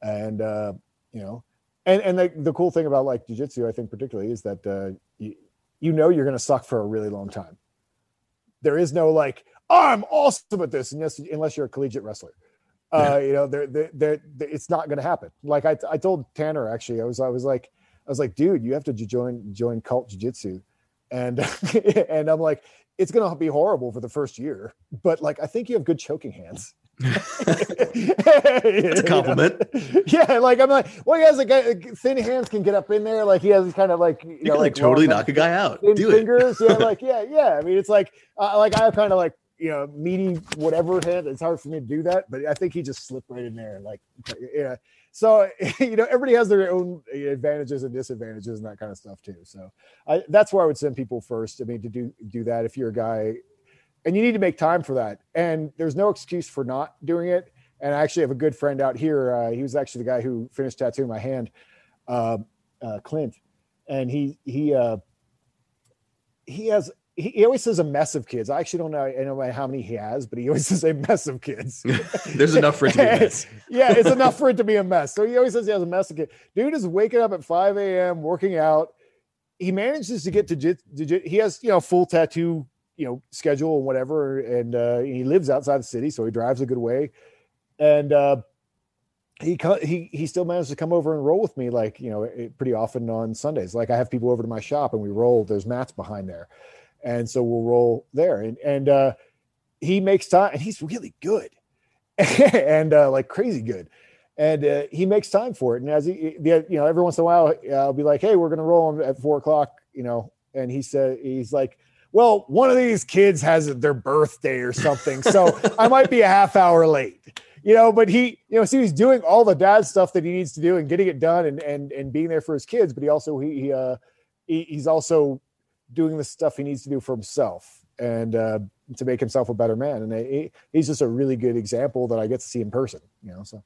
And uh, you know and and the, the cool thing about like jiu-jitsu i think particularly is that uh, you, you know you're going to suck for a really long time. There is no like oh, i'm awesome at this unless, unless you're a collegiate wrestler. Uh, you know they're, they're, they're, it's not going to happen. Like I, I told tanner actually i was i was like i was like dude you have to join join cult jiu-jitsu. And and i'm like it's going to be horrible for the first year, but like I think you have good choking hands. It's a compliment. Yeah, like I'm like, well, he has a guy, thin hands can get up in there. Like he has kind of like you, you know, like, totally knock a guy out. Do fingers, it. yeah, like yeah, yeah. I mean, it's like uh, like I have kind of like you know meaty whatever hand. It's hard for me to do that, but I think he just slipped right in there. Like yeah, so you know everybody has their own advantages and disadvantages and that kind of stuff too. So I, that's where i would send people first i mean to do do that if you're a guy and you need to make time for that. And there's no excuse for not doing it. And i actually have a good friend out here uh, he was actually the guy who finished tattooing my hand uh, uh, clint. And he he uh, he has he, he always says a mess of kids. I actually don't know, I don't know how many he has, but he always says a mess of kids. There's enough for it to be a mess. yeah, it's enough for it to be a mess. So he always says he has a mess of kids. Dude is waking up at 5 a.m. working out. He manages to get to jit, he has you know full tattoo you know schedule and whatever, and uh, he lives outside the city, so he drives a good way, and uh, he he he still manages to come over and roll with me like you know pretty often on Sundays. Like I have people over to my shop and we roll. There's mats behind there, and so we'll roll there. And and uh, he makes time, and he's really good, and uh, like crazy good. And uh, he makes time for it. And as he, you know, every once in a while, I'll be like, "Hey, we're gonna roll him at four o'clock," you know. And he said, he's like, "Well, one of these kids has their birthday or something, so I might be a half hour late." you know, but he, you know, see, he's doing all the dad stuff that he needs to do and getting it done and and and being there for his kids. But he also he, he uh he, he's also doing the stuff he needs to do for himself and uh, to make himself a better man. And he, he's just a really good example that I get to see in person. You know, so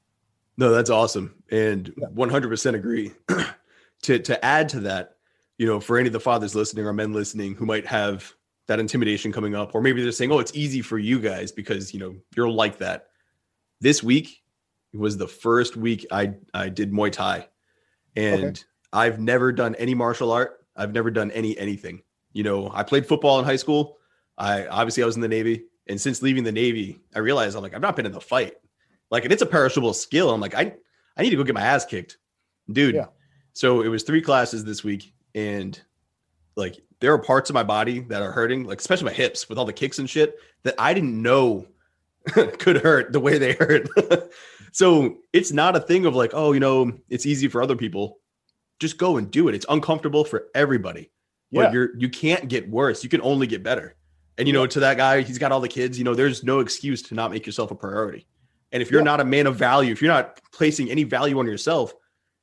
no, that's awesome, and hundred percent agree. to to add to that, you know, for any of the fathers listening or men listening who might have that intimidation coming up, or maybe they're saying, "Oh, it's easy for you guys because you know you're like that." this week was the first week I I did Muay Thai, and okay. I've never done any martial art. I've never done any anything. You know, I played football in high school. I obviously I was in the Navy, and since leaving the Navy, I realized I'm like I've not been in the fight. Like, and it's a perishable skill. I'm like I I need to go get my ass kicked, dude. Yeah. So it was three classes this week, and like there are parts of my body that are hurting, like especially my hips with all the kicks and shit that I didn't know could hurt the way they hurt. so it's not a thing of like, oh, you know, it's easy for other people. Just go and do it. It's uncomfortable for everybody. Yeah. But you're you can't get worse. You can only get better. And you know, to that guy, he's got all the kids, you know, there's no excuse to not make yourself a priority. And if you're yeah. not a man of value, if you're not placing any value on yourself,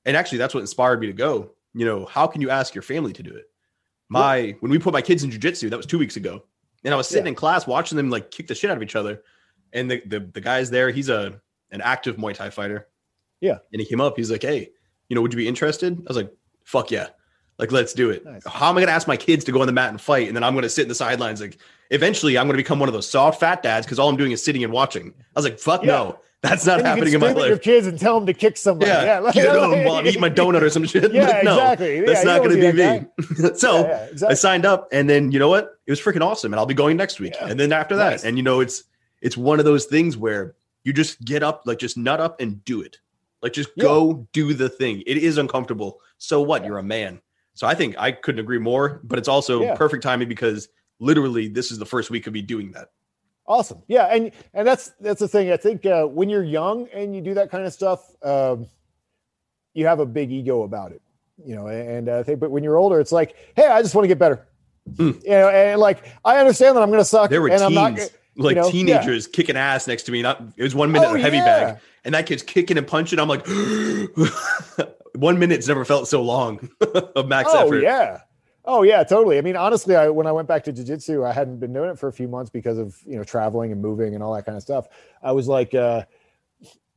and actually that's what inspired me to go, you know, how can you ask your family to do it? My yeah. when we put my kids in jujitsu, that was two weeks ago. And I was sitting in class watching them like kick the shit out of each other and the, the the guy's there. He's a an active Muay Thai fighter. Yeah. And he came up. He's like, "Hey, you know, would you be interested?" I was like, "Fuck yeah." Like, let's do it. Nice. How am I going to ask my kids to go on the mat and fight? And then I'm going to sit in the sidelines. Like, eventually, I'm going to become one of those soft fat dads because all I'm doing is sitting and watching. I was like, fuck yeah. no. That's not happening in my life. Your kids and tell them to kick somebody. Yeah, yeah. Like, get them oh, while I'm eating my donut or some shit. Yeah, no, exactly. That's yeah, not going to be me. so yeah, exactly. I signed up, and then you know what? It was freaking awesome, and I'll be going next week. And then after nice. that, and you know, it's it's one of those things where you just get up, like just nut up and do it. Like just yeah. go do the thing. It is uncomfortable. So what? You're a man. So I think I couldn't agree more, but it's also yeah. perfect timing because literally this is the first week of me doing that. Awesome. Yeah. And, and that's, that's the thing. I think uh, when you're young and you do that kind of stuff, um, you have a big ego about it, you know, and uh, I think, but when you're older, it's like, Hey, I just want to get better. Mm. You know, and like, I understand that I'm going to suck there were and teens. I'm not, like you know? teenagers yeah. kicking ass next to me. Not it was one minute oh, a heavy yeah. bag, and that kid's kicking and punching. I'm like, one minute's never felt so long of max oh, effort. Yeah. Oh yeah, totally. I mean, honestly, I when I went back to jujitsu, I hadn't been doing it for a few months because of you know traveling and moving and all that kind of stuff. I was like, uh,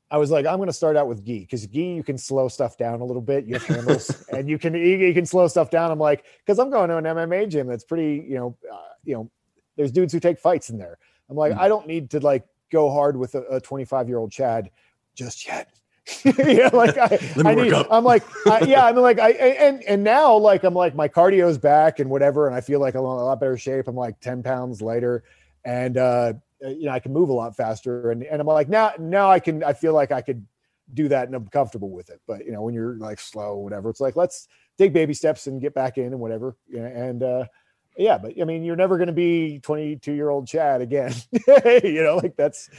I was like, I'm going to start out with gi because gi you can slow stuff down a little bit. You have handles and you can you can slow stuff down. I'm like, because I'm going to an MMA gym that's pretty, you know, uh, you know, there's dudes who take fights in there. I'm like, mm. I don't need to like go hard with a 25 year old Chad just yet. yeah, like I, I need, I'm like, I, yeah, I'm like, I, and, and now like, I'm like, my cardio's back and whatever. And I feel like I'm in a lot better shape. I'm like 10 pounds lighter and, uh, you know, I can move a lot faster. And, and I'm like, now, now I can, I feel like I could do that and I'm comfortable with it. But, you know, when you're like slow, whatever, it's like, let's take baby steps and get back in and whatever. And, uh, yeah, but I mean, you're never going to be 22 year old Chad again. you know, like that's,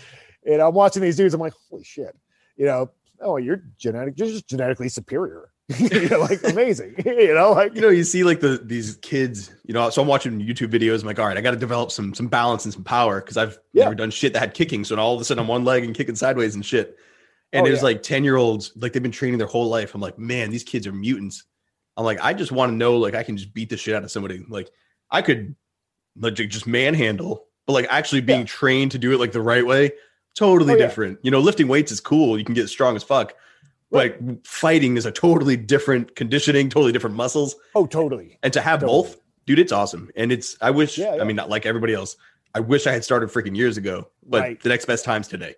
and I'm watching these dudes. I'm like, holy shit, you know, oh, you're genetic, you're just genetically superior. you know, like amazing. you know, like you know, you see like the these kids. You know, so I'm watching YouTube videos. I'm like, all right, I got to develop some some balance and some power because I've yeah. never done shit that had kicking. So all of a sudden, I'm one leg and kicking sideways and shit. And oh, there's yeah. like 10 year olds, like they've been training their whole life. I'm like, man, these kids are mutants. I'm like, I just want to know, like, I can just beat the shit out of somebody. Like, I could like just manhandle, but like actually being yeah. trained to do it like the right way, totally oh, different. Yeah. You know, lifting weights is cool. You can get strong as fuck. Right. But fighting is a totally different conditioning, totally different muscles. Oh, totally. And to have totally. both, dude, it's awesome. And it's I wish Yeah, yeah. I mean not like everybody else. I wish I had started freaking years ago, but Right. the next best time's today.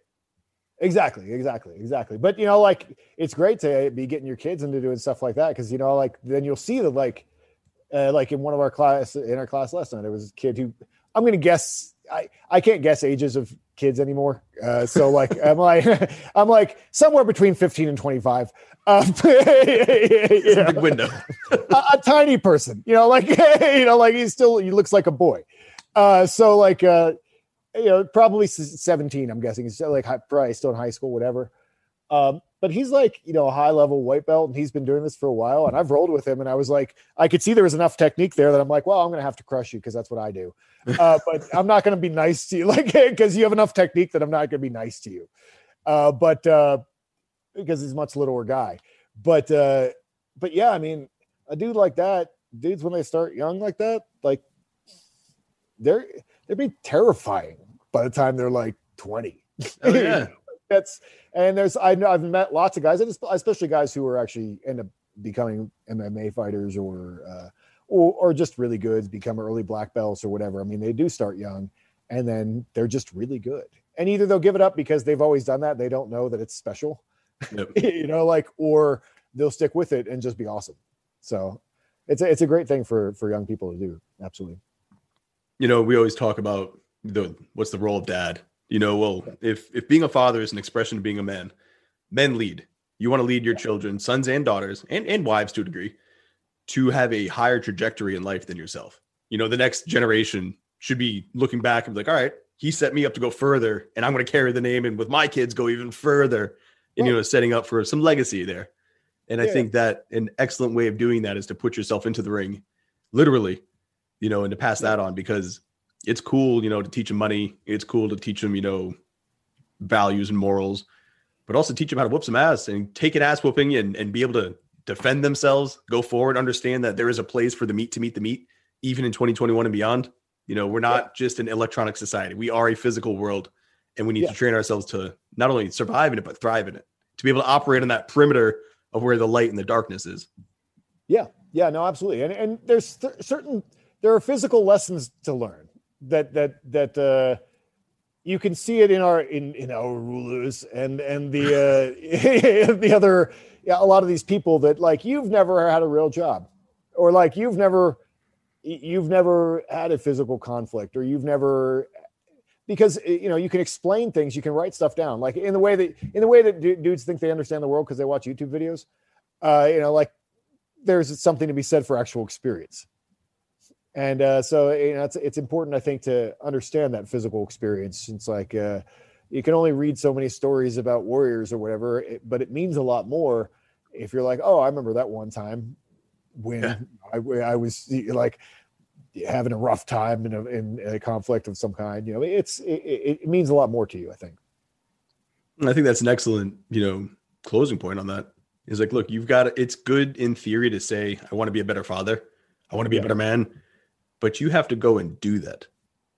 Exactly, exactly, exactly. But you know, like it's great to be getting your kids into doing stuff like that because you know, like then you'll see that like, uh, like in one of our class in our class last night, there was a kid who I'm going to guess I I can't guess ages of kids anymore. Uh, so like I'm like I'm like somewhere between 15 and 25. Um, you It's a know, big window. a, a tiny person, you know, like you know, like he's still he looks like a boy. Uh, so like uh, you know, probably 17, I'm guessing. He's like hi- probably still in high school, whatever. Um, but he's like, you know, a high level white belt, and he's been doing this for a while. And I've rolled with him, and I was like, I could see there was enough technique there that I'm like, well, I'm gonna have to crush you because that's what I do. Uh, but I'm not gonna be nice to you, like because you have enough technique that I'm not gonna be nice to you. Uh, but uh, because he's a much littler guy. But uh, but yeah, I mean, a dude like that, dudes when they start young like that, like they're they'd be terrifying by the time they're like 20. Oh, yeah. That's and there's I know I've met lots of guys, and especially guys who are actually end up becoming MMA fighters or uh, or, or just really good, become early black belts or whatever. I mean, they do start young, and then they're just really good. And either they'll give it up because they've always done that, they don't know that it's special, Yep. you know, like, or they'll stick with it and just be awesome. So it's a, it's a great thing for for young people to do. Absolutely. you know, we always talk about the what's the role of dad. You know, well, if if being a father is an expression of being a man, men lead. You want to lead your children, sons and daughters, and and wives to a degree, to have a higher trajectory in life than yourself. You know, the next generation should be looking back and be like, all right, he set me up to go further, and I'm going to carry the name, and with my kids, go even further, and you know, setting up for some legacy there. And I think that an excellent way of doing that is to put yourself into the ring, literally, you know, and to pass that on because it's cool, you know, to teach them money. It's cool to teach them, you know, values and morals, but also teach them how to whoop some ass and take an ass whooping and, and be able to defend themselves, go forward, understand that there is a place for the meat to meet the meat, even in 2021 and beyond. You know, we're not just an electronic society. We are a physical world and we need Yeah. to train ourselves to not only survive in it, but thrive in it, to be able to operate on that perimeter of where the light and the darkness is. Yeah, yeah, no, absolutely. And and there's th- certain there are physical lessons to learn that that that uh you can see it in our in in our rulers and and the uh the other yeah, a lot of these people that like you've never had a real job or like you've never you've never had a physical conflict or you've never because you know you can explain things you can write stuff down. Like in the way that in the way that dudes think they understand the world because they watch youtube videos uh you know like there's something to be said for actual experience and uh, so you know, it's it's important, I think, to understand that physical experience. It's like uh, you can only read so many stories about warriors or whatever, it, but it means a lot more if you're like, oh, I remember that one time when Yeah. I, I was like having a rough time in a, in a conflict of some kind. You know, it's it, it, means a lot more to you, I think. And I think that's an excellent, you know, closing point on that. Is like, look, you've got it's good in theory to say, I want to be a better father, I want to be Yeah. a better man, but you have to go and do that,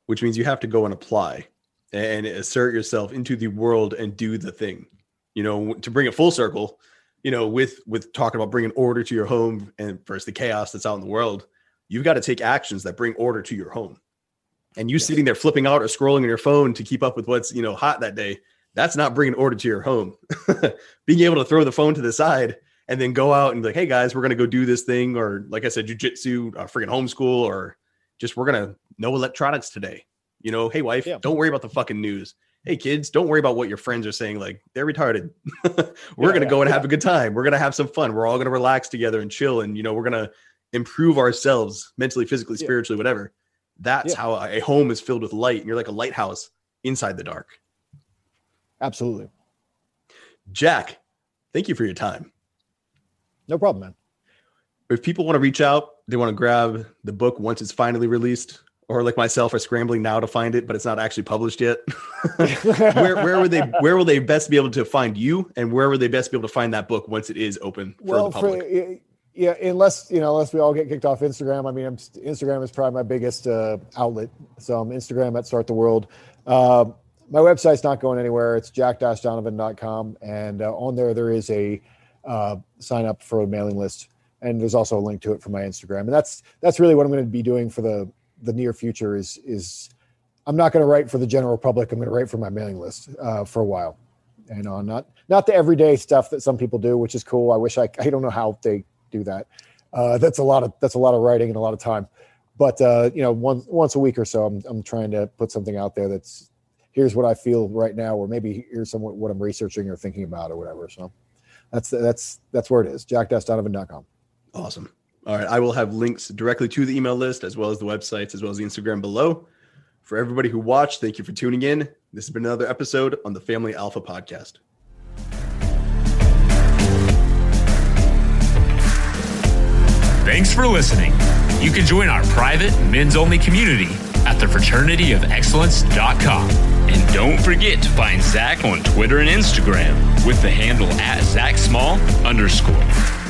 which means you have to go and apply and assert yourself into the world and do the thing. You know, to bring it full circle, you know, with with talking about bringing order to your home and versus the chaos that's out in the world, you've got to take actions that bring order to your home. And you Yes. sitting there flipping out or scrolling on your phone to keep up with what's you know hot that day, that's not bringing order to your home. Being able to throw the phone to the side and then go out and be like, hey guys, we're gonna go do this thing, or like I said, jujitsu, uh, freaking homeschool, or just we're gonna no electronics today. You know, hey wife, Yeah. don't worry about the fucking news. Hey kids, don't worry about what your friends are saying. Like they're retarded. we're Yeah, gonna go and have a good time. We're gonna have some fun. We're all gonna relax together and chill, and you know, we're gonna improve ourselves mentally, physically, spiritually, whatever. That's how a home is filled with light, and you're like a lighthouse inside the dark. Absolutely, Jack, thank you for your time. no problem, man. If people want to reach out, they want to grab the book once it's finally released, or like myself, are scrambling now to find it, but it's not actually published yet. where where would they where will they best be able to find you, and where will they best be able to find that book once it is open for well, the public? for, yeah, unless you know, unless we all get kicked off Instagram. I mean, I'm, Instagram is probably my biggest uh, outlet. So I'm Instagram at Start the World. Uh, my website's not going anywhere. It's jack-donovan.com, and uh, on there there is a uh, sign up for a mailing list. And there's also a link to it for my Instagram. And that's that's really what I'm going to be doing for the the near future. Is is I'm not going to write for the general public. I'm going to write for my mailing list uh, for a while, and on not not the everyday stuff that some people do, which is cool. I wish I I don't know how they do that. Uh, that's a lot of that's a lot of writing and a lot of time. But uh, you know, once once a week or so, I'm I'm trying to put something out there that's here's what I feel right now, or maybe here's some what I'm researching or thinking about or whatever. So that's that's that's where it is. jack-donovan.com. Awesome. All right. I will have links directly to the email list as well as the websites, as well as the Instagram below. For everybody who watched, thank you for tuning in. This has been another episode on the Family Alpha Podcast. Thanks for listening. You can join our private men's only community at thefraternityofexcellence.com. And don't forget to find Zac on Twitter and Instagram with the handle at Zac Small underscore.